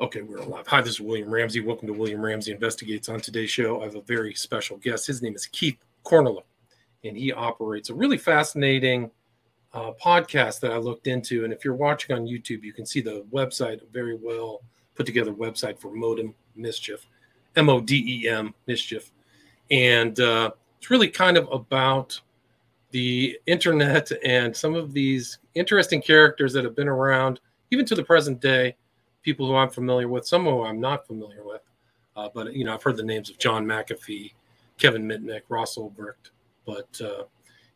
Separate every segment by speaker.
Speaker 1: Okay, we're live. Hi, this is William Ramsey. Welcome to William Ramsey Investigates. On today's show, I have a very special guest. His name is Keith Korneluk, and he operates a really fascinating uh, podcast that I looked into. And if you're watching on YouTube, you can see the website, very well put together website for Modem Mischief, M O D E M Mischief. And uh, it's really kind of about the internet and some of these interesting characters that have been around, even to the present day people who I'm familiar with, some who I'm not familiar with. Uh, but you know, I've heard the names of John McAfee, Kevin Mitnick, Ross Ulbricht, but uh,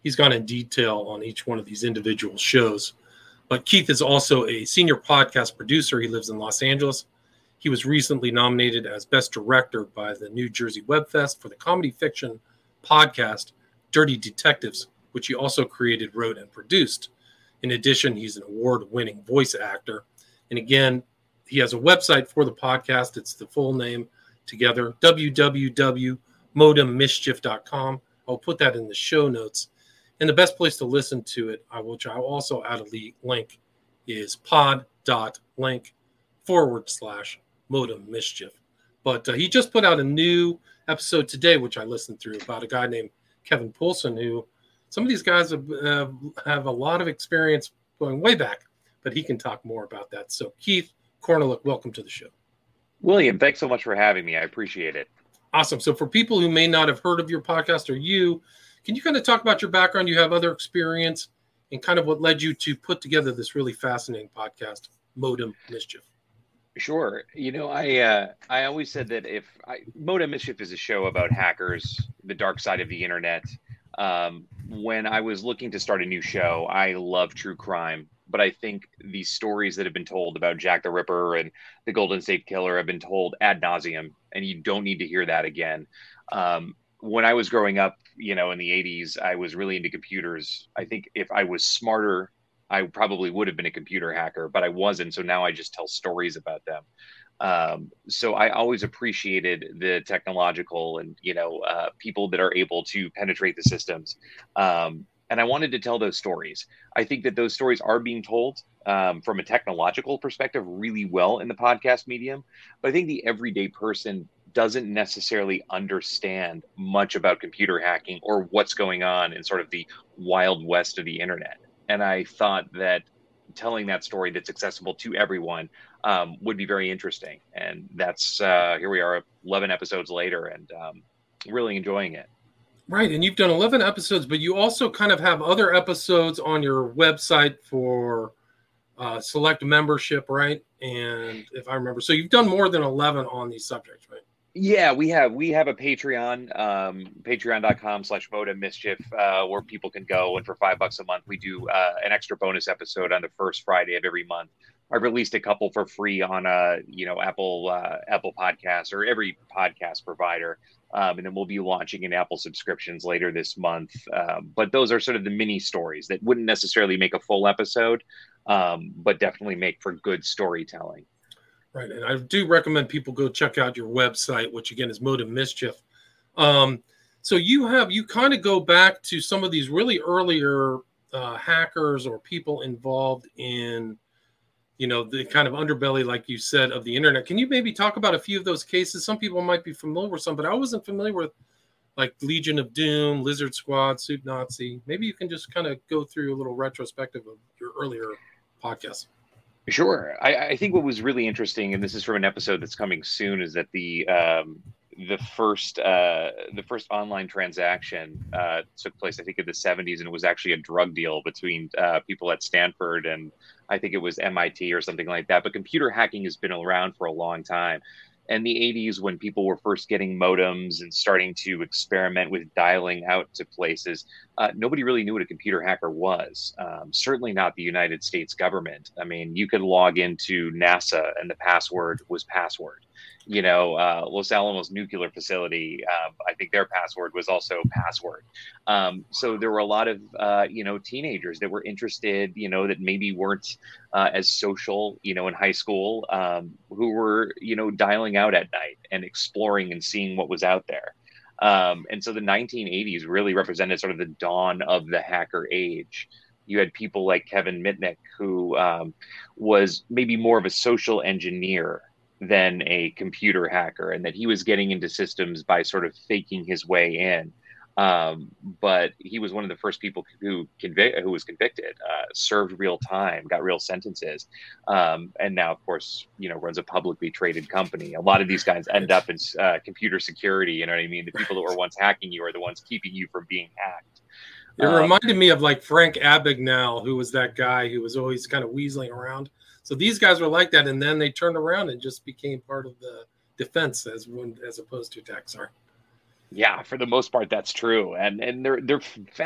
Speaker 1: he's gone in detail on each one of these individual shows. But Keith is also a senior podcast producer. He lives in Los Angeles. He was recently nominated as Best Director by the New Jersey Web Fest for the comedy fiction podcast Dirty Detectives, which he also created, wrote, and produced. In addition, he's an award winning voice actor. And again, he has a website for the podcast. It's the full name together www.modemmischief.com. I'll put that in the show notes. And the best place to listen to it, I will I'll also add a link, is pod.link forward slash modem mischief. But uh, he just put out a new episode today, which I listened through about a guy named Kevin Poulsen, who some of these guys have, uh, have a lot of experience going way back, but he can talk more about that. So, Keith, Korneluk, welcome to the show.
Speaker 2: William, thanks so much for having me. I appreciate it.
Speaker 1: Awesome. So, for people who may not have heard of your podcast or you, can you kind of talk about your background? You have other experience and kind of what led you to put together this really fascinating podcast, Modem Mischief.
Speaker 2: Sure. You know, I uh, I always said that if I, Modem Mischief is a show about hackers, the dark side of the internet. Um, when I was looking to start a new show, I love true crime but I think these stories that have been told about Jack the Ripper and the Golden State Killer have been told ad nauseum, and you don't need to hear that again. Um, when I was growing up, you know, in the 80s, I was really into computers. I think if I was smarter, I probably would have been a computer hacker, but I wasn't. So now I just tell stories about them. Um, so I always appreciated the technological and, you know, uh, people that are able to penetrate the systems. Um, and I wanted to tell those stories. I think that those stories are being told um, from a technological perspective really well in the podcast medium, but I think the everyday person doesn't necessarily understand much about computer hacking or what's going on in sort of the wild west of the internet. And I thought that telling that story that's accessible to everyone um, would be very interesting. And that's uh, here we are, 11 episodes later, and um, really enjoying it.
Speaker 1: Right. And you've done 11 episodes, but you also kind of have other episodes on your website for uh, select membership, right? And if I remember, so you've done more than 11 on these subjects, right?
Speaker 2: Yeah, we have we have a Patreon, um, patreon.com slash modem mischief, uh, where people can go and for five bucks a month we do uh, an extra bonus episode on the first Friday of every month. I've released a couple for free on a you know Apple uh, Apple Podcasts or every podcast provider. Um, and then we'll be launching in Apple subscriptions later this month. Um, but those are sort of the mini stories that wouldn't necessarily make a full episode, um, but definitely make for good storytelling.
Speaker 1: Right, and I do recommend people go check out your website, which again is Modem Mischief. Um, so you have you kind of go back to some of these really earlier uh, hackers or people involved in you know the kind of underbelly like you said of the internet. Can you maybe talk about a few of those cases? Some people might be familiar with some but i wasn't familiar with like legion of doom lizard squad soup nazi. Maybe you can just kind of go through a little retrospective of your earlier podcast
Speaker 2: sure. I, I, think what was really interesting and this is from an episode that's coming soon is that the um, the first uh, the first online transaction uh, took place, I think, in the 70s, and it was actually a drug deal between uh, people at Stanford and I think it was MIT or something like that. But computer hacking has been around for a long time. And the 80s, when people were first getting modems and starting to experiment with dialing out to places, uh, nobody really knew what a computer hacker was. Um, certainly not the United States government. I mean, you could log into NASA and the password was password you know, uh, Los Alamos nuclear facility. Uh, I think their password was also password. Um, so there were a lot of, uh, you know, teenagers that were interested, you know, that maybe weren't uh, as social, you know, in high school, um, who were, you know, dialing out at night and exploring and seeing what was out there. Um, and so the 1980s really represented sort of the dawn of the hacker age you had people like Kevin Mitnick, who um, was maybe more of a social engineer than a computer hacker, and that he was getting into systems by sort of faking his way in. Um, but he was one of the first people who who was convicted, uh, served real time, got real sentences, um, and now, of course, you know, runs a publicly traded company. A lot of these guys end up in uh, computer security. You know what I mean? The people that were once hacking you are the ones keeping you from being hacked.
Speaker 1: It um, reminded me of like Frank Abagnale, who was that guy who was always kind of weaseling around. So these guys were like that, and then they turned around and just became part of the defense as one as opposed to attack. Sorry.
Speaker 2: Yeah, for the most part, that's true, and and they're they're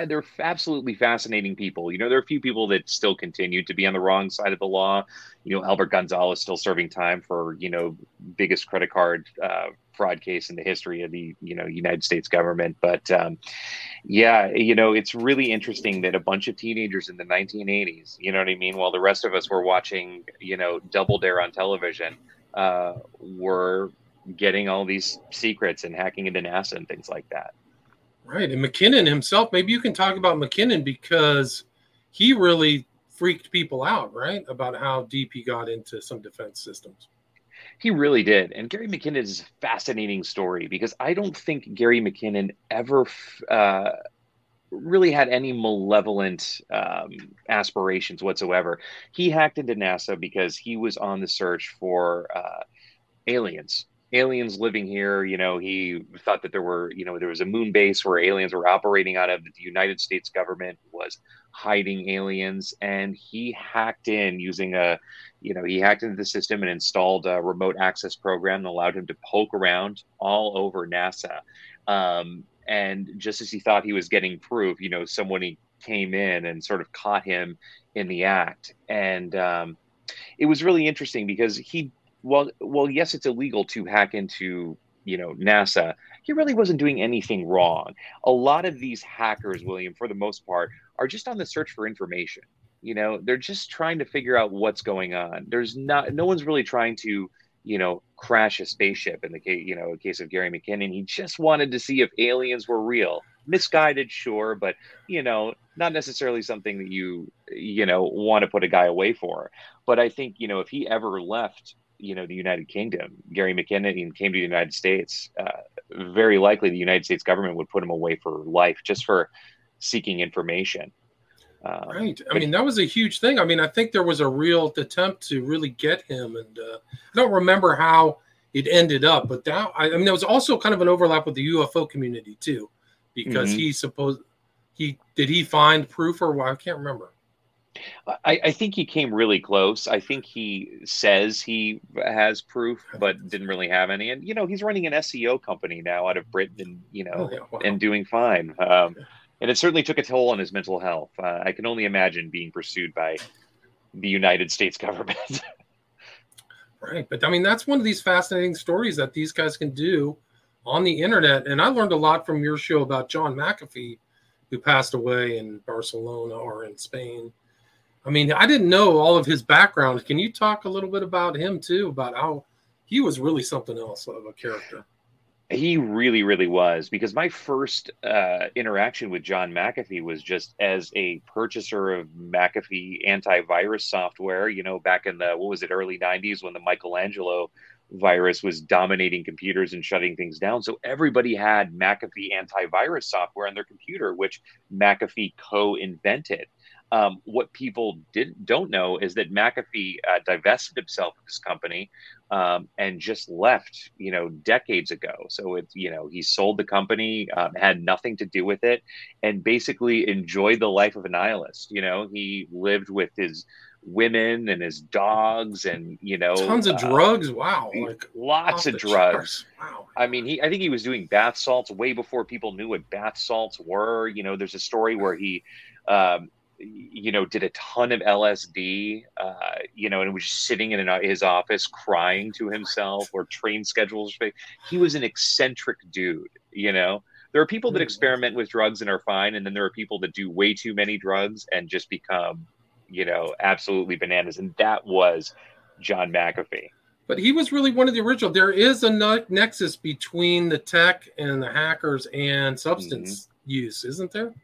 Speaker 2: they're absolutely fascinating people. You know, there are a few people that still continue to be on the wrong side of the law. You know, Albert Gonzalez still serving time for you know biggest credit card uh, fraud case in the history of the you know United States government. But um, yeah, you know, it's really interesting that a bunch of teenagers in the 1980s, you know what I mean, while the rest of us were watching you know Double Dare on television, uh, were getting all these secrets and hacking into NASA and things like that.
Speaker 1: Right. And McKinnon himself, maybe you can talk about McKinnon because he really freaked people out, right? About how deep he got into some defense systems.
Speaker 2: He really did. And Gary McKinnon is a fascinating story because I don't think Gary McKinnon ever uh, really had any malevolent um, aspirations whatsoever. He hacked into NASA because he was on the search for uh, aliens aliens living here. You know, he thought that there were, you know, there was a moon base where aliens were operating out of. That the United States government was hiding aliens, and he hacked in using a, you know, he hacked into the system and installed a remote access program that allowed him to poke around all over NASA. Um, and just as he thought he was getting proof, you know, someone came in and sort of caught him in the act, and um, it was really interesting because he well, well, yes, it's illegal to hack into you know NASA. He really wasn't doing anything wrong. A lot of these hackers, William, for the most part, are just on the search for information. You know, they're just trying to figure out what's going on. There's not, no one's really trying to, you know, crash a spaceship. In the case, you know, case of Gary McKinnon, he just wanted to see if aliens were real. Misguided, sure, but you know, not necessarily something that you, you know, want to put a guy away for. But I think, you know, if he ever left you know the United Kingdom, Gary McKinnon came to the United States, uh, very likely the United States government would put him away for life just for seeking information.
Speaker 1: Um, right. I mean, that was a huge thing. I mean, I think there was a real attempt to really get him, and uh, I don't remember how it ended up, but that I, I, mean, there was also kind of an overlap with the UFO community too, because mm-hmm. he supposed he did he find proof or well, I can't remember.
Speaker 2: I, I, think he came really close. I think he says he has proof, but didn't really have any. And you know, he's running an SEO company now out of Britain, and you know, oh, yeah, wow. and doing fine. Um, and it certainly took a toll on his mental health. Uh, I can only imagine being pursued by the United States government.
Speaker 1: right, but I mean, that's one of these fascinating stories that these guys can do on the internet. And I learned a lot from your show about John McAfee, who passed away in Barcelona or in Spain I mean, I didn't know all of his background. Can you talk a little bit about him too? About how he was really something else of a character.
Speaker 2: He really, really was because my first uh, interaction with John McAfee was just as a purchaser of McAfee antivirus software. You know, back in the what was it, early '90s when the Michelangelo virus was dominating computers and shutting things down. So everybody had McAfee antivirus software on their computer, which McAfee co-invented. Um, what people did don't know is that McAfee uh, divested himself of his company um, and just left, you know, decades ago. So it's you know he sold the company, um, had nothing to do with it, and basically enjoyed the life of a nihilist. You know, he lived with his women and his dogs and you know
Speaker 1: tons of uh, drugs? Wow like
Speaker 2: lots of drugs. Wow. I mean he i think he was doing bath salts way before people knew what bath salts were. You know there's a story where he um, you know, did a ton of LSD, uh, you know, and was just sitting in an, his office crying to himself or train schedules. He was an eccentric dude, you know. There are people that hmm. experiment with drugs and are fine, and then there are people that do way too many drugs and just become, you know, absolutely bananas. And that was John McAfee.
Speaker 1: But he was really one of the original. There is a nexus between the tech and the hackers and substance mm-hmm. use, isn't there?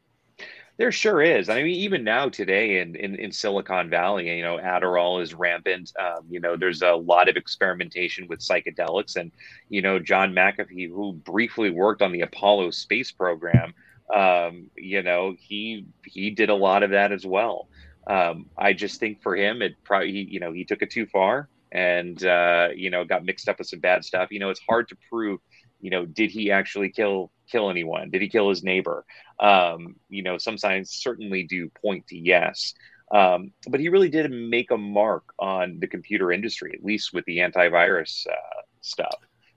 Speaker 2: There sure is. I mean, even now today in, in, in Silicon Valley, you know, Adderall is rampant. Um, you know, there's a lot of experimentation with psychedelics. And, you know, John McAfee, who briefly worked on the Apollo space program, um, you know, he he did a lot of that as well. Um, I just think for him, it probably, you know, he took it too far and, uh, you know, got mixed up with some bad stuff. You know, it's hard to prove you know, did he actually kill kill anyone? Did he kill his neighbor? Um, you know, some signs certainly do point to yes. Um, but he really did make a mark on the computer industry, at least with the antivirus uh, stuff.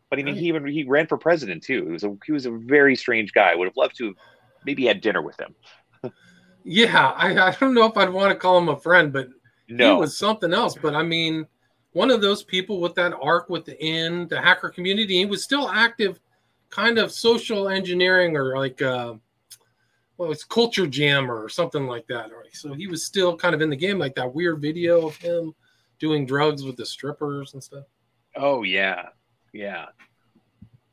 Speaker 2: But I mean, he even he ran for president too. He was a he was a very strange guy. I would have loved to have maybe had dinner with him.
Speaker 1: yeah, I, I don't know if I'd want to call him a friend, but no. he was something else. But I mean, one of those people with that arc within the hacker community. He was still active, kind of social engineering or like, uh, well, it's culture jammer or something like that. Right? So he was still kind of in the game, like that weird video of him doing drugs with the strippers and stuff.
Speaker 2: Oh yeah, yeah.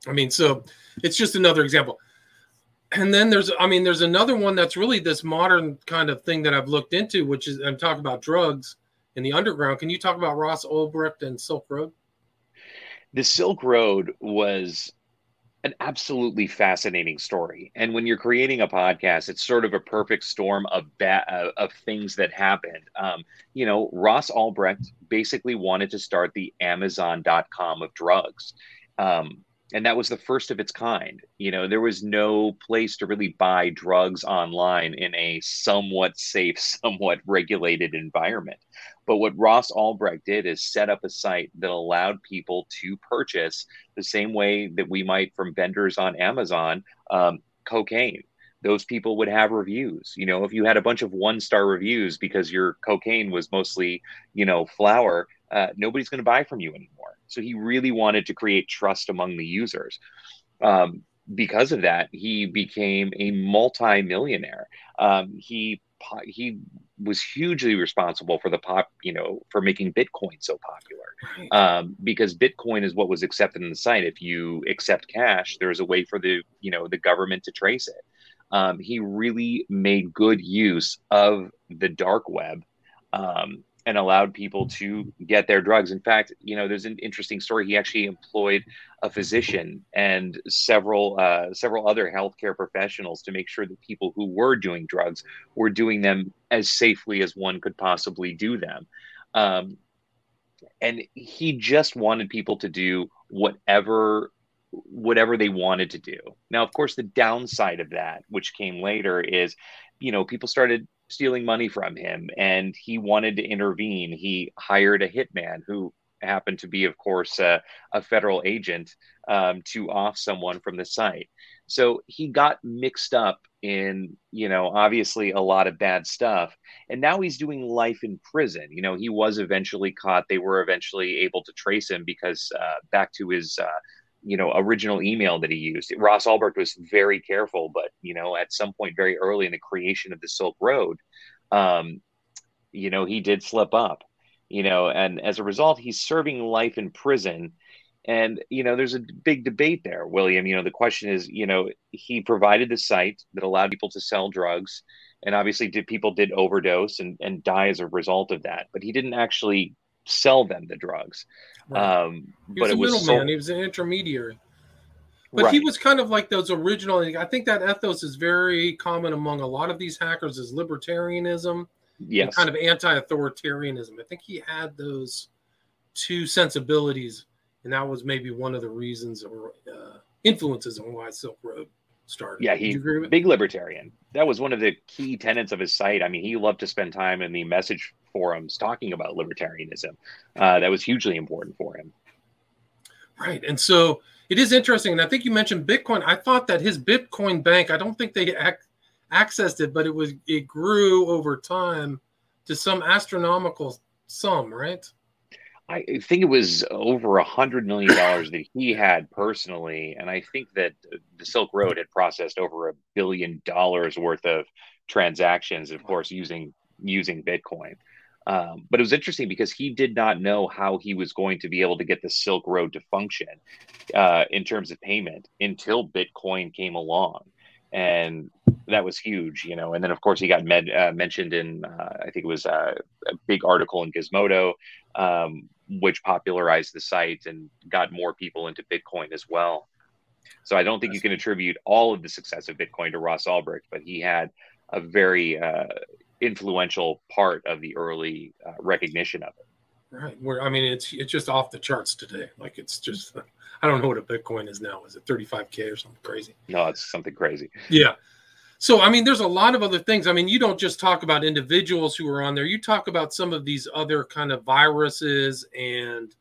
Speaker 1: I mean, so it's just another example. And then there's, I mean, there's another one that's really this modern kind of thing that I've looked into, which is I'm talking about drugs in the underground. Can you talk about Ross Ulbricht and Silk Road?
Speaker 2: The Silk Road was an absolutely fascinating story. And when you're creating a podcast, it's sort of a perfect storm of ba- uh, of things that happened. Um, you know, Ross Ulbricht basically wanted to start the Amazon.com of drugs. Um, and that was the first of its kind. You know, there was no place to really buy drugs online in a somewhat safe, somewhat regulated environment. But what Ross Ulbricht did is set up a site that allowed people to purchase the same way that we might from vendors on Amazon um, cocaine. Those people would have reviews. You know, if you had a bunch of one star reviews because your cocaine was mostly, you know, flour, uh, nobody's going to buy from you anymore. So he really wanted to create trust among the users. Um, because of that, he became a multi-millionaire. Um, he he was hugely responsible for the pop, you know, for making Bitcoin so popular. Um, because Bitcoin is what was accepted in the site. If you accept cash, there is a way for the, you know, the government to trace it. Um, he really made good use of the dark web um, and allowed people to get their drugs. In fact, you know, there's an interesting story. He actually employed a physician and several uh, several other healthcare professionals to make sure that people who were doing drugs were doing them as safely as one could possibly do them. Um, and he just wanted people to do whatever whatever they wanted to do. Now, of course, the downside of that, which came later, is you know people started stealing money from him and he wanted to intervene. He hired a hitman who happened to be, of course, uh, a federal agent um, to off someone from the site. So he got mixed up in, you know, obviously a lot of bad stuff. And now he's doing life in prison. You know, he was eventually caught. They were eventually able to trace him because uh, back to his uh, you know original email that he used. Ross Ulbricht was very careful, but you know at some point very early in the creation of the Silk Road, um, you know he did slip up, you know, and as a result he's serving life in prison. And you know, there's a big debate there, William. You know, the question is, you know, he provided the site that allowed people to sell drugs, and obviously, did people did overdose and, and die as a result of that. But he didn't actually sell them the drugs. Right. Um,
Speaker 1: he was but a middleman. he was an intermediary. But right. he was kind of like those original. I think that ethos is very common among a lot of these hackers is libertarianism,
Speaker 2: yes,
Speaker 1: kind of anti-authoritarianism. I think he had those two sensibilities, and that was maybe one of the reasons or uh, influences on why Silk Road started.
Speaker 2: Yeah, he big libertarian. That was one of the key tenets of his site. I mean, he loved to spend time in the message forums talking about libertarianism. Uh, that was hugely important for him.
Speaker 1: Right. And so it is interesting. And I think you mentioned Bitcoin. I thought that his Bitcoin bank, I don't think they ac- accessed it, but it was it grew over time to some astronomical sum, right?
Speaker 2: I think it was over a hundred million dollars that he had personally, and I think that the Silk Road had processed over a billion dollars worth of transactions, of course, using using Bitcoin. Um, but it was interesting because he did not know how he was going to be able to get the Silk Road to function uh, in terms of payment until Bitcoin came along. and that was huge, you know. And then of course he got med, uh, mentioned in uh, I think it was uh, a big article in Gizmodo, um, which popularized the site and got more people into Bitcoin as well. So I don't think you can attribute all of the success of Bitcoin to Ross Ulbricht, but he had a very uh, influential part of the early uh, recognition of it.
Speaker 1: Right. Where I mean, it's it's just off the charts today. Like it's just I don't know what a Bitcoin is now. Is it 35k or something crazy?
Speaker 2: No, it's something crazy.
Speaker 1: Yeah. So I mean, there's a lot of other things. I mean, you don't just talk about individuals who are on there. You talk about some of these other kind of viruses and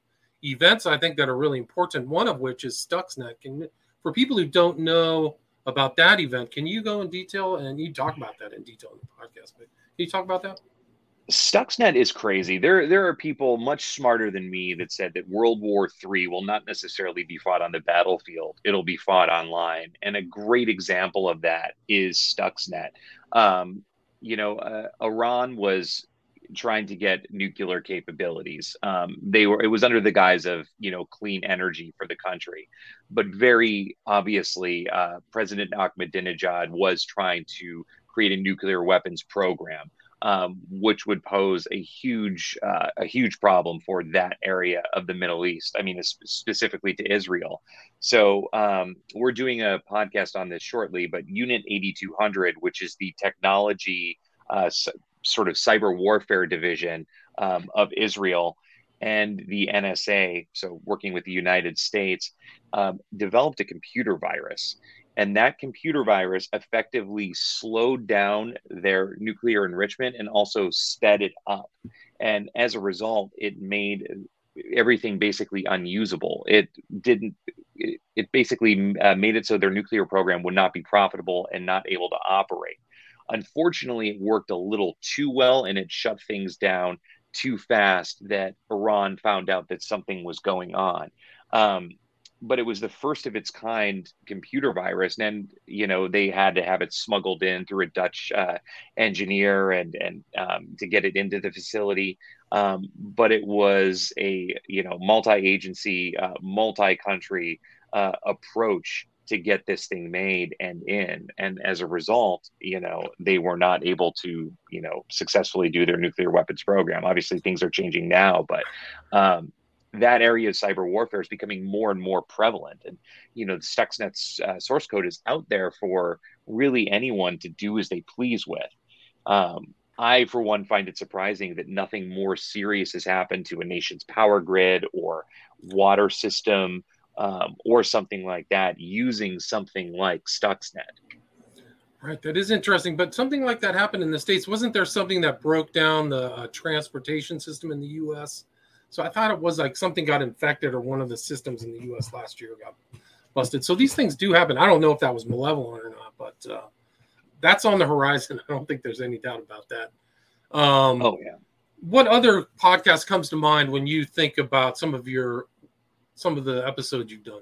Speaker 1: events. I think that are really important. One of which is Stuxnet. Can for people who don't know about that event, can you go in detail and you talk about that in detail in the podcast? But can you talk about that?
Speaker 2: Stuxnet is crazy. There, there are people much smarter than me that said that World War III will not necessarily be fought on the battlefield; it'll be fought online. And a great example of that is Stuxnet. Um, you know, uh, Iran was trying to get nuclear capabilities. Um, they were it was under the guise of you know clean energy for the country, but very obviously, uh, President Ahmadinejad was trying to create a nuclear weapons program um, which would pose a huge uh, a huge problem for that area of the Middle East. I mean, specifically to Israel. So um, we're doing a podcast on this shortly. But Unit 8200, which is the technology uh, sort of cyber warfare division um, of Israel. And the NSA, so working with the United States, um, developed a computer virus and that computer virus effectively slowed down their nuclear enrichment and also sped it up. And as a result, it made everything basically unusable. It didn't. It, basically uh, made it so their nuclear program would not be profitable and not able to operate. Unfortunately, it worked a little too well and it shut things down too fast that Iran found out that something was going on. Um, but it was the first of its kind computer virus. And you know they had to have it smuggled in through a dutch uh, engineer and and um, to get it into the facility. Um, but it was a you know multi-agency uh, multi-country uh, approach to get this thing made and in. And as a result you know they were not able to you know successfully do their nuclear weapons program. Obviously things are changing now but um, that area of cyber warfare is becoming more and more prevalent. And, you know, the Stuxnet's uh, source code is out there for really anyone to do as they please with. Um, I, for one, find it surprising that nothing more serious has happened to a nation's power grid or water system um, or something like that using something like Stuxnet.
Speaker 1: Right, that is interesting. But something like that happened in the states. Wasn't there something that broke down the uh, transportation system in the U.S.? So I thought it was like something got infected or one of the systems in the U.S. last year got busted. So these things do happen. I don't know if that was malevolent or not, but uh, that's on the horizon. I don't think there's any doubt about that.
Speaker 2: Um, oh yeah.
Speaker 1: What other podcast comes to mind when you think about some of your some of the episodes you've done?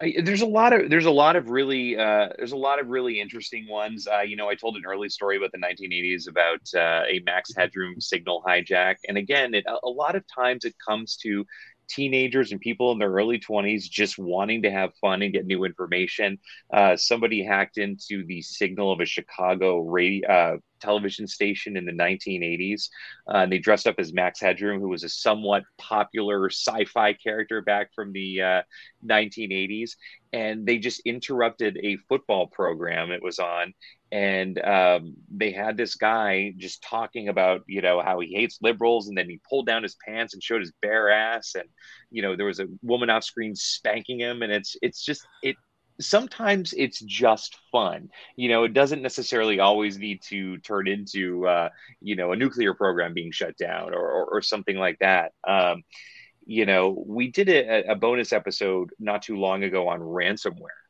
Speaker 2: I, there's a lot of there's a lot of really uh, there's a lot of really interesting ones. Uh, you know, I told an early story about the 1980s about uh, a Max Headroom signal hijack, and again, it, a lot of times it comes to teenagers and people in their early 20s just wanting to have fun and get new information. Uh, somebody hacked into the signal of a Chicago radio uh, television station in the 1980s. Uh, and they dressed up as Max Headroom, who was a somewhat popular sci fi character back from the 1980s. Uh, and they just interrupted a football program it was on and um, they had this guy just talking about you know how he hates liberals and then he pulled down his pants and showed his bare ass and you know there was a woman off screen spanking him and it's it's just it sometimes it's just fun. You know it doesn't necessarily always need to turn into uh, you know a nuclear program being shut down or, or, or something like that. Um, you know we did a, a bonus episode not too long ago on ransomware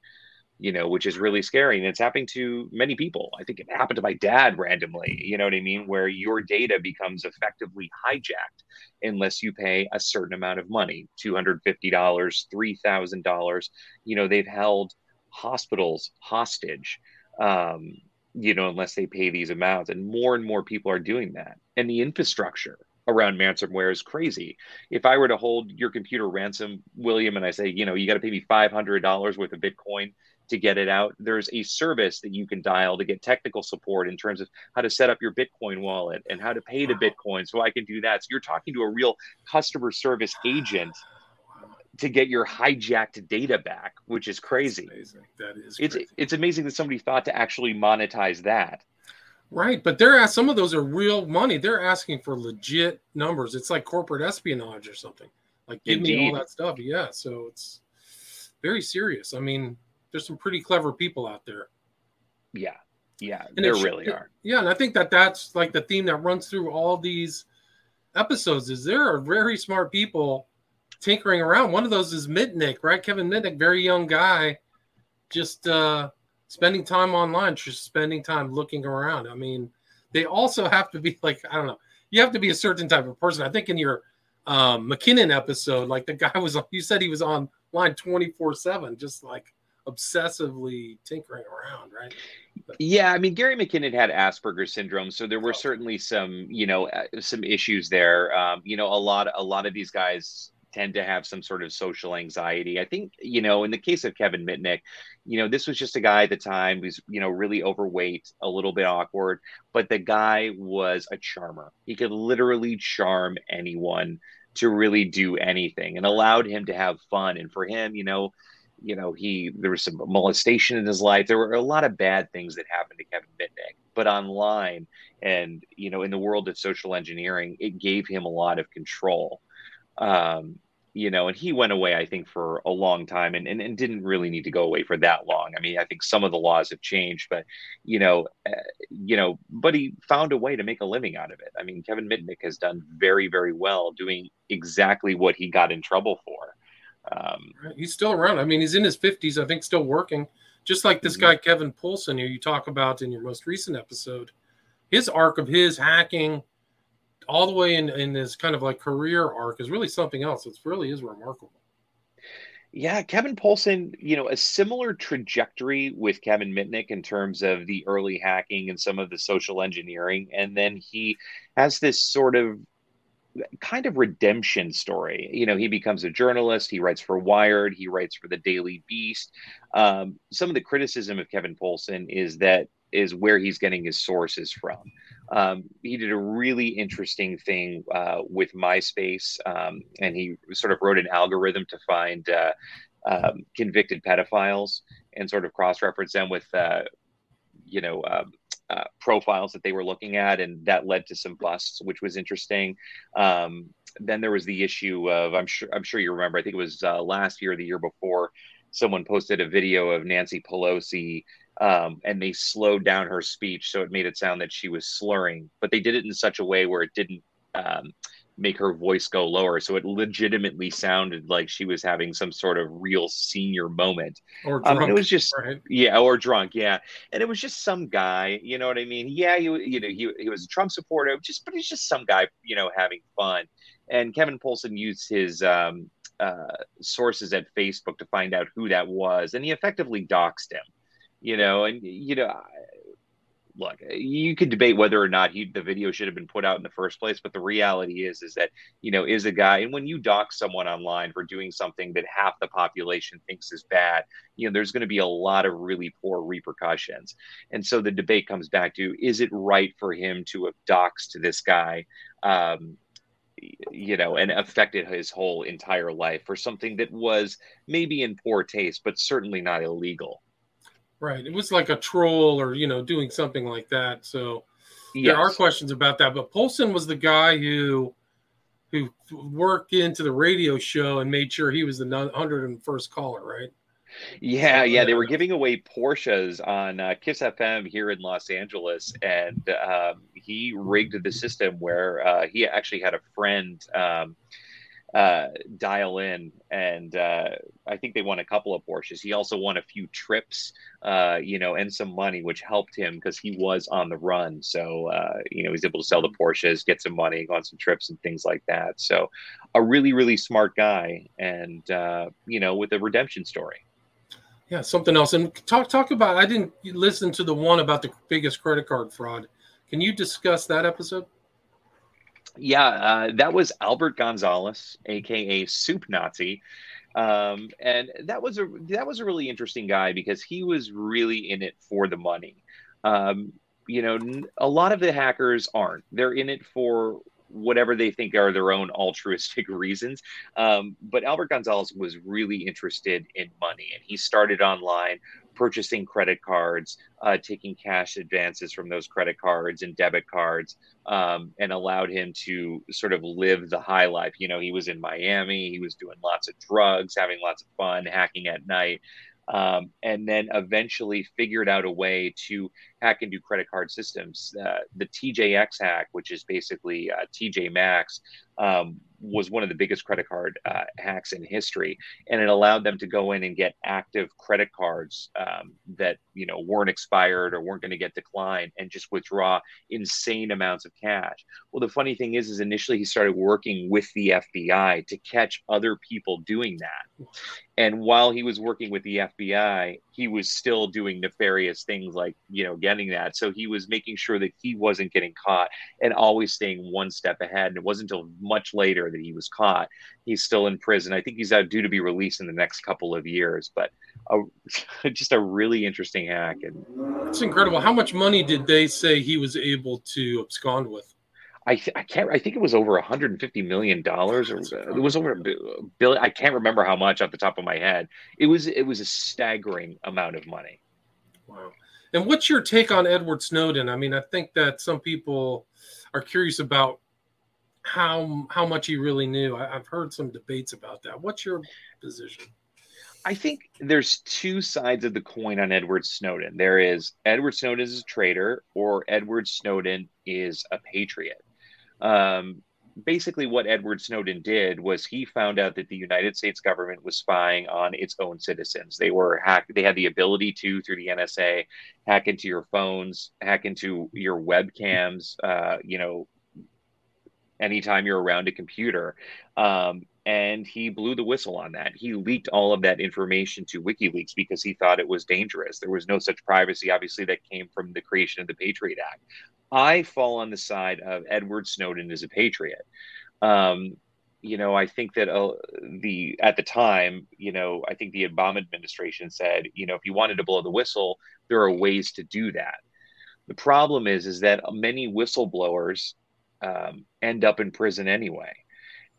Speaker 2: you know, which is really scary. And it's happening to many people. I think it happened to my dad randomly, you know what I mean? Where your data becomes effectively hijacked unless you pay a certain amount of money $250, $3,000. You know, they've held hospitals hostage, um, you know, unless they pay these amounts. And more and more people are doing that. And the infrastructure around ransomware is crazy. If I were to hold your computer ransom, William, and I say, you know, you got to pay me $500 worth of Bitcoin to get it out, there's a service that you can dial to get technical support in terms of how to set up your Bitcoin wallet and how to pay the Bitcoin. So I can do that. So you're talking to a real customer service agent to get your hijacked data back, which is crazy.
Speaker 1: That is
Speaker 2: it's
Speaker 1: crazy.
Speaker 2: it's amazing that somebody thought to actually monetize that.
Speaker 1: Right, but they're some of those are real money. They're asking for legit numbers. It's like corporate espionage or something. Like give
Speaker 2: Indeed.
Speaker 1: me all that stuff. Yeah, so it's very serious. I mean, there's some pretty clever people out there.
Speaker 2: Yeah, yeah,
Speaker 1: And
Speaker 2: there really are.
Speaker 1: Yeah, and I think that that's like the theme that runs through all these episodes is there are very smart people tinkering around. One of those is Mitnick, right? Kevin Mitnick, very young guy, just uh spending time online, just spending time looking around. I mean, they also have to be like, I don't know, you have to be a certain type of person. I think in your um McKinnon episode, like the guy was you said he was online 24-7, just like obsessively tinkering around, right?
Speaker 2: Yeah, I mean Gary McKinnon had Asperger's syndrome, so there were
Speaker 1: Oh.
Speaker 2: certainly some, you know, uh, some issues there. Um, you know, a lot, a lot of these guys tend to have some sort of social anxiety. I think, you know, in the case of Kevin Mitnick, you know, this was just a guy at the time who's, you know, really overweight, a little bit awkward, but the guy was a charmer. He could literally charm anyone to really do anything and allowed him to have fun. And for him, you know, you know, he there was some molestation in his life. There were a lot of bad things that happened to Kevin Mitnick, but online and you know, in the world of social engineering, it gave him a lot of control. Um, you know, and he went away, I think, for a long time and, and, and didn't really need to go away for that long. I mean, I think some of the laws have changed, but you know, uh, you know, but he found a way to make a living out of it. I mean, Kevin Mitnick has done very, very well doing exactly what he got in trouble for. Um,
Speaker 1: He's still around. I mean, he's in his 50s, I think, still working. Just like this
Speaker 2: Mhm.
Speaker 1: guy, Kevin Poulsen, who you talk about in your most recent episode. His arc of his hacking all the way in, in his kind of like career arc is really something else. It really is remarkable.
Speaker 2: Yeah, Kevin Poulsen, you know, a similar trajectory with Kevin Mitnick in terms of the early hacking and some of the social engineering. And then he has this sort of kind of redemption story. You know, he becomes a journalist, he writes for Wired, he writes for the Daily Beast. Um, some of the criticism of Kevin Poulsen is that is where he's getting his sources from. Um, he did a really interesting thing uh, with MySpace, um, and he sort of wrote an algorithm to find uh, um, convicted pedophiles and sort of cross-reference them with, uh, you know, um, uh, profiles that they were looking at, and that led to some busts, which was interesting. Um, then there was the issue of I'm sure I'm sure you remember. I think it was uh, last year, or the year before. Someone posted a video of Nancy Pelosi um, and they slowed down her speech so it made it sound that she was slurring but they did it in such a way where it didn't um, make her voice go lower. So it legitimately sounded like she was having some sort of real senior moment.
Speaker 1: Or
Speaker 2: um,
Speaker 1: drunk,
Speaker 2: and it was just
Speaker 1: right?
Speaker 2: yeah or drunk yeah. And it was just some guy you know what i mean? Yeah you, you know he, he was a trump supporter just but he's just some guy you know having fun. And kevin poulsen used his um, uh, sources at facebook to find out who that was and he effectively doxed him you know? And you know look you could debate whether or not he the video should have been put out in the first place but the reality is is that you know is a guy and when you dox someone online for doing something that half the population thinks is bad you know there's going to be a lot of really poor repercussions and so the debate comes back to is it right for him to have doxed this guy um, you know, and affected his whole entire life for something that was maybe in poor taste, but certainly not illegal.
Speaker 1: Right. It was like a troll or, you know, doing something like that. So
Speaker 2: Yes.
Speaker 1: there are questions about that. But Poulsen was the guy who who worked into the radio show and made sure he was the 101st caller, right?
Speaker 2: Yeah, yeah, they were giving away Porsches on uh, Kiss FM here in Los Angeles, and um, he rigged the system where uh, he actually had a friend um, uh, dial in, and uh, I think they won a couple of Porsches. He also won a few trips, uh, you know, and some money, which helped him because he was on the run. So, uh, you know, he's able to sell the Porsches, get some money, go on some trips and things like that. So, a really, really smart guy, and uh, you know, with a redemption story.
Speaker 1: Yeah, something else. And talk talk about I didn't listen to the one about the biggest credit card fraud. Can you discuss that episode?
Speaker 2: Yeah, uh, that was Albert Gonzalez, aka Soup Nazi, um, and that was a that was a really interesting guy because he was really in it for the money. Um, you know, a lot of the hackers aren't. They're in it for whatever they think are their own altruistic reasons. Um, but Albert Gonzalez was really interested in money, and he started online purchasing credit cards, uh, taking cash advances from those credit cards and debit cards, um, and allowed him to sort of live the high life. You know, he was in Miami, he was doing lots of drugs, having lots of fun, hacking at night. Um, and then eventually figured out a way to hack into credit card systems. Uh, the TJX hack, which is basically uh, TJ Maxx, um, was one of the biggest credit card uh, hacks in history, and it allowed them to go in and get active credit cards um, that you know weren't expired or weren't going to get declined, and just withdraw insane amounts of cash. Well, the funny thing is, is initially he started working with the FBI to catch other people doing that, and while he was working with the FBI, he was still doing nefarious things like you know getting that. So he was making sure that he wasn't getting caught and always staying one step ahead. And it wasn't until much later that he was caught. He's still in prison. I think he's out due to be released in the next couple of years. But a, just a really interesting hack. And
Speaker 1: it's incredible. How much money did they say he was able to abscond with?
Speaker 2: I, th- I can't. I think it was over 150 million dollars, or it was over a billion. I can't remember how much off the top of my head. It was it was a staggering amount of money.
Speaker 1: Wow. And what's your take on Edward Snowden? I mean, I think that some people are curious about how how much he really knew. I, have heard some debates about that. What's your position?
Speaker 2: I think there's two sides of the coin on Edward Snowden. There is Edward Snowden is a traitor, or Edward Snowden is a patriot. Um, basically, what Edward Snowden did was he found out that the United States government was spying on its own citizens. They were hacked. They had the ability to, through the NSA, hack into your phones, hack into your webcams. Uh, you know, anytime you're around a computer. Um, and he blew the whistle on that. He leaked all of that information to WikiLeaks because he thought it was dangerous. There was no such privacy, obviously, that came from the creation of the Patriot Act. I fall on the side of Edward Snowden as a patriot. Um, you know, I think that uh, the at the time, you know, I think the Obama administration said, you know, if you wanted to blow the whistle, there are ways to do that. The problem is, is that many whistleblowers um, end up in prison anyway.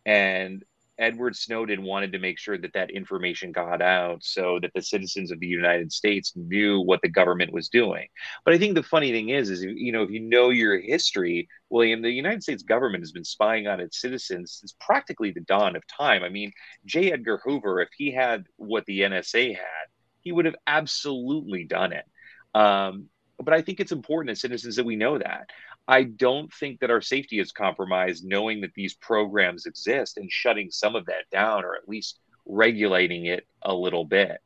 Speaker 2: And Edward Snowden wanted to make sure that that information got out so that the citizens of the United States knew what the government was doing. But I think the funny thing is, is you know, if you know your history, William, the United States government has been spying on its citizens since practically the dawn of time. I mean, J. Edgar Hoover, if he had what the NSA had, he would have absolutely done it. Um, but I think it's important as citizens that we know that. I don't think that our safety is compromised knowing that these programs exist and shutting some of that down or at least regulating it a little bit.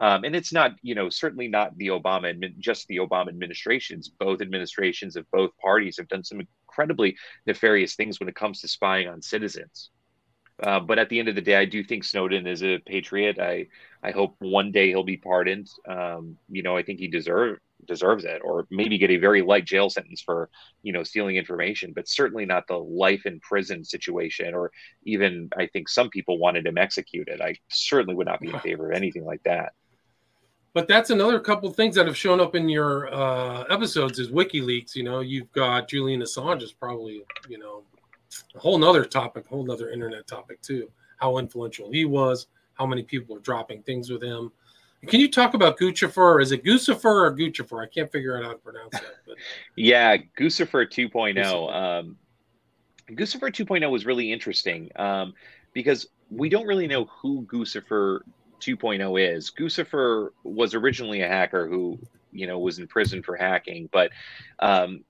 Speaker 2: Um, and it's not, you know, certainly not the Obama, just the Obama administrations. Both administrations of both parties have done some incredibly nefarious things when it comes to spying on citizens. Uh, but at the end of the day, I do think Snowden is a patriot. I I hope one day he'll be pardoned. Um, you know, I think he deserve deserves it, or maybe get a very light jail sentence for you know stealing information, but certainly not the life in prison situation, or even I think some people wanted him executed. I certainly would not be in favor of anything like that.
Speaker 1: But that's another couple things that have shown up in your uh, episodes is WikiLeaks. You know, you've got Julian Assange is probably you know a whole nother topic, a whole nother internet topic too. How influential he was, how many people are dropping things with him. Can you talk about Guccifer? Is it Guccifer or Guccifer? I can't figure out how to pronounce that. But...
Speaker 2: yeah, Guccifer 2.0. Um, Guccifer 2.0 was really interesting um, because we don't really know who Guccifer 2.0 is. Guccifer was originally a hacker who, you know, was in prison for hacking, but um,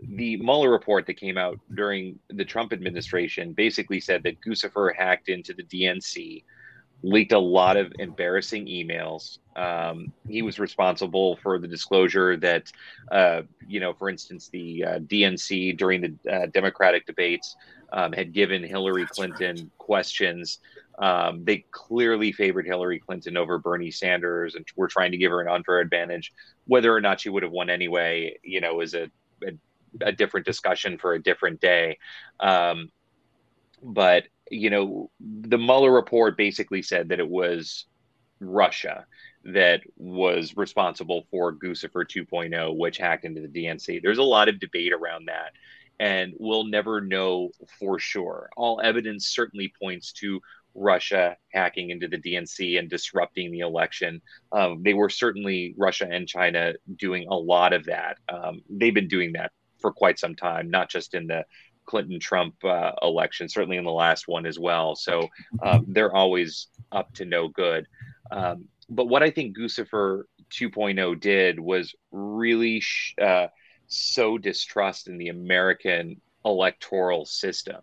Speaker 2: the Mueller report that came out during the Trump administration basically said that Guccifer hacked into the DNC leaked a lot of embarrassing emails. Um, he was responsible for the disclosure that, uh, you know, for instance, the uh, DNC during the uh, Democratic debates um, had given Hillary That's Clinton right. questions. Um, they clearly favored Hillary Clinton over Bernie Sanders and were trying to give her an unfair advantage. Whether or not she would have won anyway, you know, is a, a a different discussion for a different day. Um, but you know, the Mueller report basically said that it was Russia that was responsible for Guccifer 2.0, which hacked into the DNC. There's a lot of debate around that, and we'll never know for sure. All evidence certainly points to Russia hacking into the DNC and disrupting the election. Um, they were certainly Russia and China doing a lot of that. Um, they've been doing that for quite some time, not just in the Clinton Trump uh, election, certainly in the last one as well. So um, they're always up to no good. Um, but what I think Guccifer 2.0 did was really sh- uh, sow distrust in the American electoral system.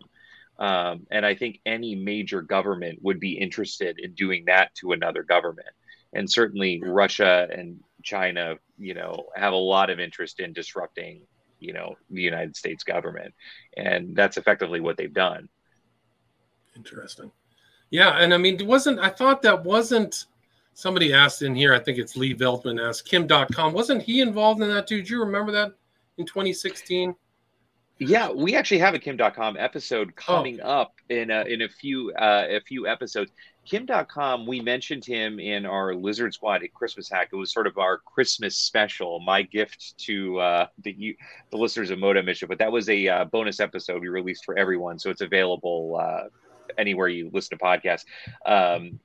Speaker 2: Um, and I think any major government would be interested in doing that to another government. And certainly Russia and China, you know, have a lot of interest in disrupting, you know, the United States government. And that's effectively what they've done.
Speaker 1: Interesting. Yeah. And I mean, it wasn't, I thought that wasn't, somebody asked in here, I think it's Lee Veltman asked, Kim Dotcom, wasn't he involved in that too? Do you remember that in 2016?
Speaker 2: Yeah, we actually have a Kim Dotcom episode oh. coming oh. up in a, in a few uh, a few episodes. Kim Dotcom, we mentioned him in our Lizard Squad Christmas hack. It was sort of our Christmas special, my gift to uh, the the listeners of Modem Mischief. But that was a uh, bonus episode we released for everyone, so it's available uh, anywhere you listen to podcasts. Um,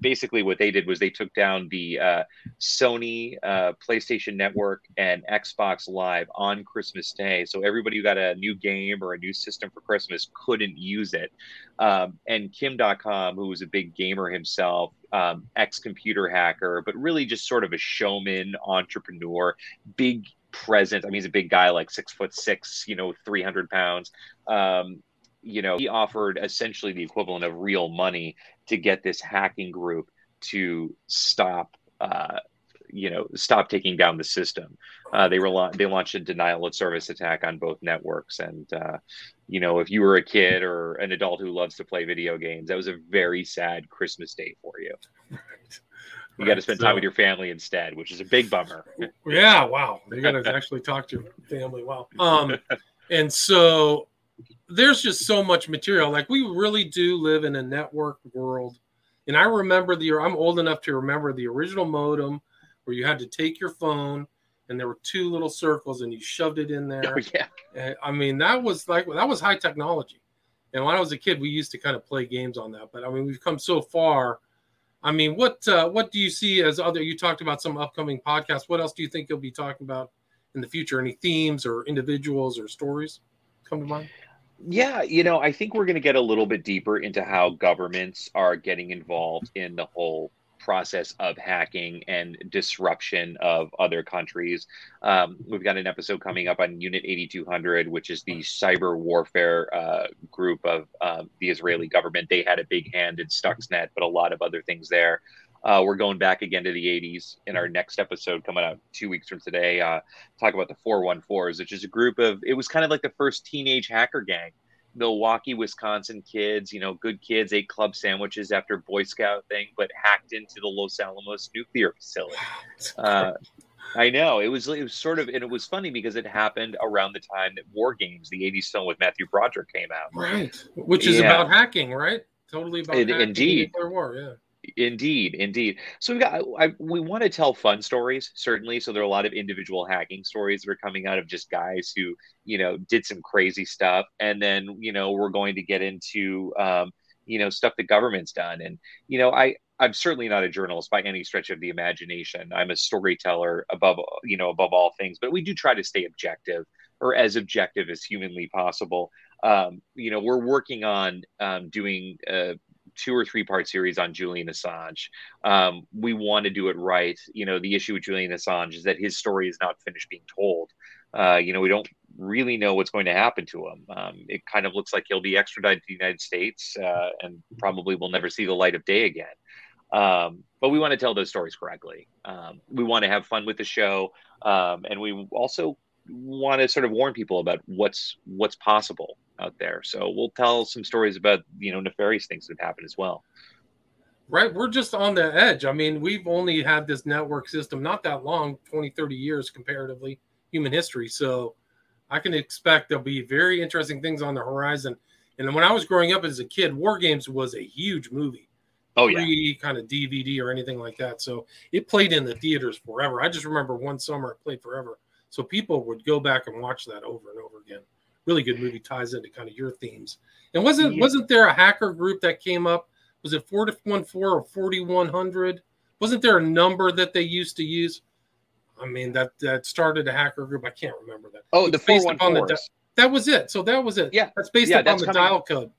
Speaker 2: basically what they did was they took down the uh, Sony uh, PlayStation Network and Xbox Live on Christmas Day. So everybody who got a new game or a new system for Christmas couldn't use it. Um, and Kim Dotcom, who was a big gamer himself, um, ex computer hacker, but really just sort of a showman, entrepreneur, big presence. I mean, he's a big guy, like six foot six, you know, 300 pounds. Um, you know, he offered essentially the equivalent of real money to get this hacking group to stop, uh, you know, stop taking down the system. Uh, they were they launched a denial of service attack on both networks, and uh, you know, if you were a kid or an adult who loves to play video games, that was a very sad Christmas day for you. Right. You right. got to spend time with your family instead, which is a big bummer.
Speaker 1: Yeah, wow. You got to actually talk to your family. Wow. Um, and so there's just so much material. Like we really do live in a network world. And I remember the I'm old enough to remember the original modem where you had to take your phone and there were two little circles and you shoved it in there.
Speaker 2: Oh, yeah.
Speaker 1: And, I mean, that was like that was high technology. And when I was a kid, we used to kind of play games on that. But I mean, we've come so far. I mean, what uh, what do you see as other? You talked about some upcoming podcasts. What else do you think you'll be talking about in the future? Any themes or individuals or stories come to mind?
Speaker 2: Yeah, you know, I think we're going to get a little bit deeper into how governments are getting involved in the whole process of hacking and disruption of other countries. Um, we've got an episode coming up on Unit 8200, which is the cyber warfare uh, group of uh, the Israeli government. They had a big hand in Stuxnet, but a lot of other things there. Uh, we're going back again to the 80s in our next episode coming out two weeks from today. Uh, talk about the 414s, which is a group of, it was kind of like the first teenage hacker gang. Milwaukee, Wisconsin kids, you know, good kids ate club sandwiches after Boy Scout thing, but hacked into the Los Alamos nuclear facility. Uh, I know it was it was sort of and it was funny because it happened around the time that War Games, the '80s film with Matthew Broderick, came out.
Speaker 1: Right, which is yeah. about hacking, right? Totally about it,
Speaker 2: indeed.
Speaker 1: War, yeah.
Speaker 2: Indeed, indeed. So we got I, we want to tell fun stories, certainly. So there are a lot of individual hacking stories that are coming out of just guys who you know did some crazy stuff, and then you know we're going to get into um, you know stuff the government's done, and you know I I'm certainly not a journalist by any stretch of the imagination. I'm a storyteller above you know above all things, but we do try to stay objective or as objective as humanly possible. Um, you know, we're working on um, doing uh, two or three part series on Julian Assange. Um, we want to do it right. You know, the issue with Julian Assange is that his story is not finished being told. Uh, you know, we don't really know what's going to happen to him. Um, it kind of looks like he'll be extradited to the United States uh, and probably will never see the light of day again. Um, but we want to tell those stories correctly. Um, we want to have fun with the show, um, and we also want to sort of warn people about what's what's possible out there. So we'll tell some stories about you know nefarious things that happen as well.
Speaker 1: Right, we're just on the edge. I mean, we've only had this network system not that long, 20, 30 years comparatively human history. So I can expect there'll be very interesting things on the horizon. And when I was growing up as a kid, War Games was a huge movie.
Speaker 2: Oh yeah,
Speaker 1: kind of DVD or anything like that. So it played in the theaters forever. I just remember one summer it played forever. So people would go back and watch that over and over again. Really good movie ties into kind of your themes. And wasn't yeah. wasn't there a hacker group that came up? Was it 414 or 4100? Wasn't there a number that they used to use? I mean that that started a hacker group. I can't remember that.
Speaker 2: Oh, the four one four.
Speaker 1: That was it. So that was it.
Speaker 2: Yeah,
Speaker 1: that's based
Speaker 2: yeah,
Speaker 1: upon that's the coming, dial code.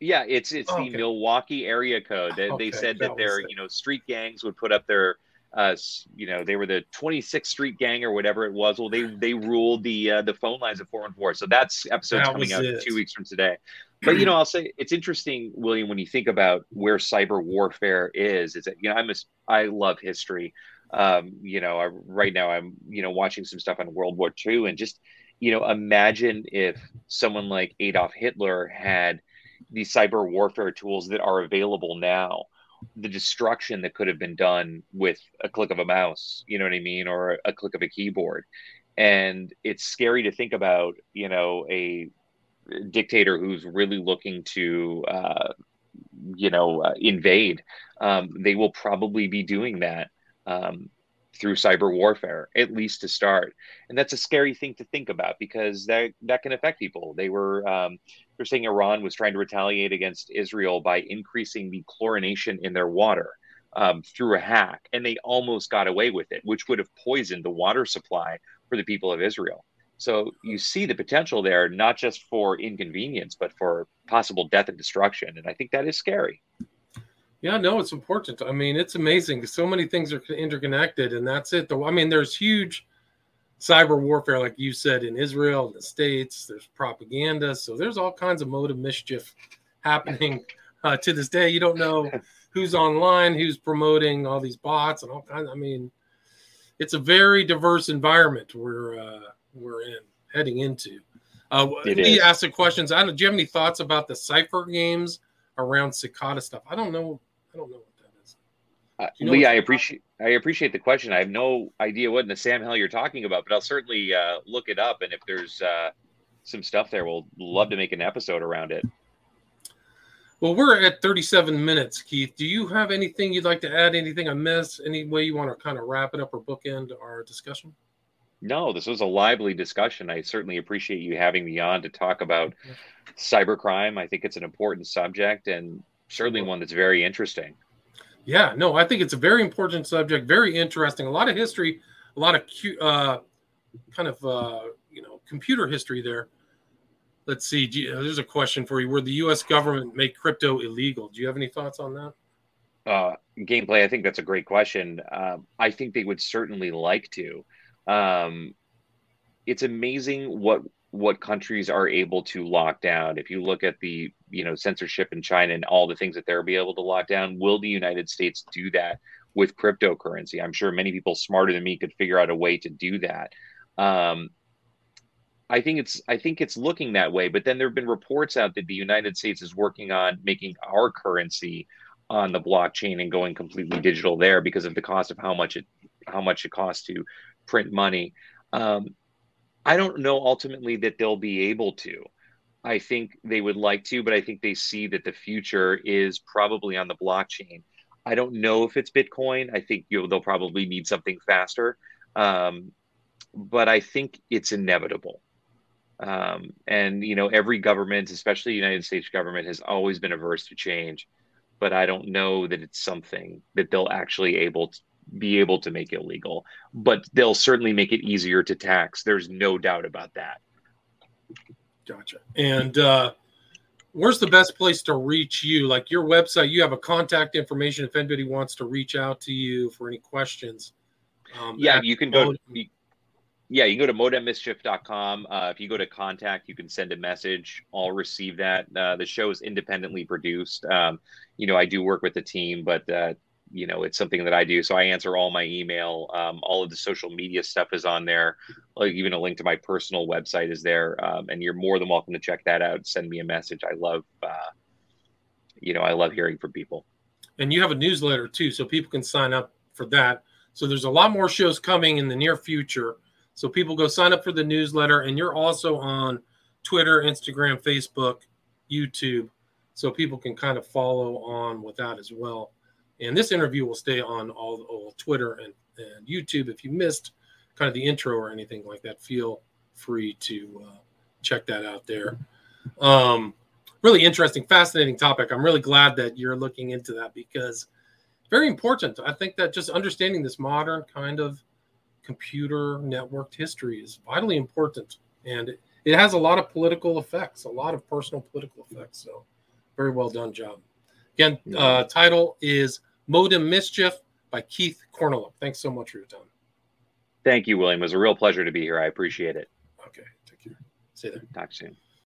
Speaker 2: Yeah, it's it's okay. the Milwaukee area code. They, okay, they said that, that their you know street gangs would put up their uh, you know, they were the 26th Street Gang or whatever it was. Well, they they ruled the uh, the phone lines of 414. So that's episode that coming out it. two weeks from today. But you know, I'll say it's interesting, William, when you think about where cyber warfare is. Is that you know, I'm a, I love history. Um, you know, I, right now I'm you know watching some stuff on World War II, and just you know, imagine if someone like Adolf Hitler had these cyber warfare tools that are available now the destruction that could have been done with a click of a mouse, you know what I mean, or a click of a keyboard. And it's scary to think about, you know, a dictator who's really looking to, uh, you know, uh, invade. Um, they will probably be doing that um, through cyber warfare, at least to start. And that's a scary thing to think about because that that can affect people. They were um, they're saying Iran was trying to retaliate against Israel by increasing the chlorination in their water um, through a hack, and they almost got away with it, which would have poisoned the water supply for the people of Israel. So you see the potential there, not just for inconvenience, but for possible death and destruction. And I think that is scary.
Speaker 1: Yeah, no, it's important. I mean, it's amazing. So many things are interconnected, and that's it. Though I mean, there's huge cyber warfare, like you said, in Israel, in the States. There's propaganda, so there's all kinds of modem mischief happening uh, to this day. You don't know who's online, who's promoting all these bots, and all kinds. I mean, it's a very diverse environment we're uh, we're in heading into. Uh, Lee asked the questions. I don't. Do you have any thoughts about the cipher games around cicada stuff? I don't know I don't know what that is.
Speaker 2: Uh, you know Lee, I appreciate I appreciate the question. I have no idea what in the Sam hell you're talking about, but I'll certainly uh, look it up. And if there's uh, some stuff there, we'll love to make an episode around it.
Speaker 1: Well, we're at 37 minutes, Keith. Do you have anything you'd like to add? Anything I missed? Any way you want to kind of wrap it up or bookend our discussion?
Speaker 2: No, this was a lively discussion. I certainly appreciate you having me on to talk about cybercrime. I think it's an important subject, and certainly one that's very interesting.
Speaker 1: Yeah, no, I think it's a very important subject, very interesting. A lot of history, a lot of uh, kind of uh, you know computer history there. Let's see. You, there's a question for you: Would the U.S. government make crypto illegal? Do you have any thoughts on that?
Speaker 2: Uh, gameplay. I think that's a great question. Um, I think they would certainly like to. Um, it's amazing what what countries are able to lock down. If you look at the you know censorship in China and all the things that they'll be able to lock down, will the United States do that with cryptocurrency? I'm sure many people smarter than me could figure out a way to do that. Um, I think it's I think it's looking that way, but then there have been reports out that the United States is working on making our currency on the blockchain and going completely digital there because of the cost of how much it how much it costs to print money. Um, I don't know ultimately that they'll be able to. I think they would like to, but I think they see that the future is probably on the blockchain. I don't know if it's Bitcoin. I think you know, they'll probably need something faster, um, but I think it's inevitable. Um, and you know, every government, especially the United States government, has always been averse to change. But I don't know that it's something that they'll actually able to, be able to make it illegal, but they'll certainly make it easier to tax. There's no doubt about that.
Speaker 1: Gotcha. And uh, where's the best place to reach you? Like your website, you have a contact information if anybody wants to reach out to you for any questions.
Speaker 2: Um, yeah, you can go. yeah, you can go to modemmischief.com. Uh, if you go to contact, you can send a message. I'll receive that. Uh, the show is independently produced. Um, you know, I do work with the team, but uh, you know it's something that i do. So i answer all my email um, all of the social media stuff is on there. Like even a link to my personal website is there um, and you're more than welcome to check that out. Send me a message. I love uh, you know i love hearing from people.
Speaker 1: And you have a newsletter too so people can sign up for that. So there's a lot more shows coming in the near future. So people go sign up for the newsletter, and you're also on Twitter, Instagram, Facebook, YouTube, so people can kind of follow on with that as well. And this interview will stay on all, all Twitter and, and YouTube. If you missed kind of the intro or anything like that, feel free to uh, check that out there. Um, really interesting, fascinating topic. I'm really glad that you're looking into that because very important. I think that just understanding this modern kind of computer networked history is vitally important. And it, it has a lot of political effects, a lot of personal political effects. So, very well done job. Again, uh, title is Modem Mischief by Keith Korneluk. Thanks so much for your time.
Speaker 2: Thank you, William. It was a real pleasure to be here. I appreciate it.
Speaker 1: Okay, take care. See you there.
Speaker 2: Talk soon.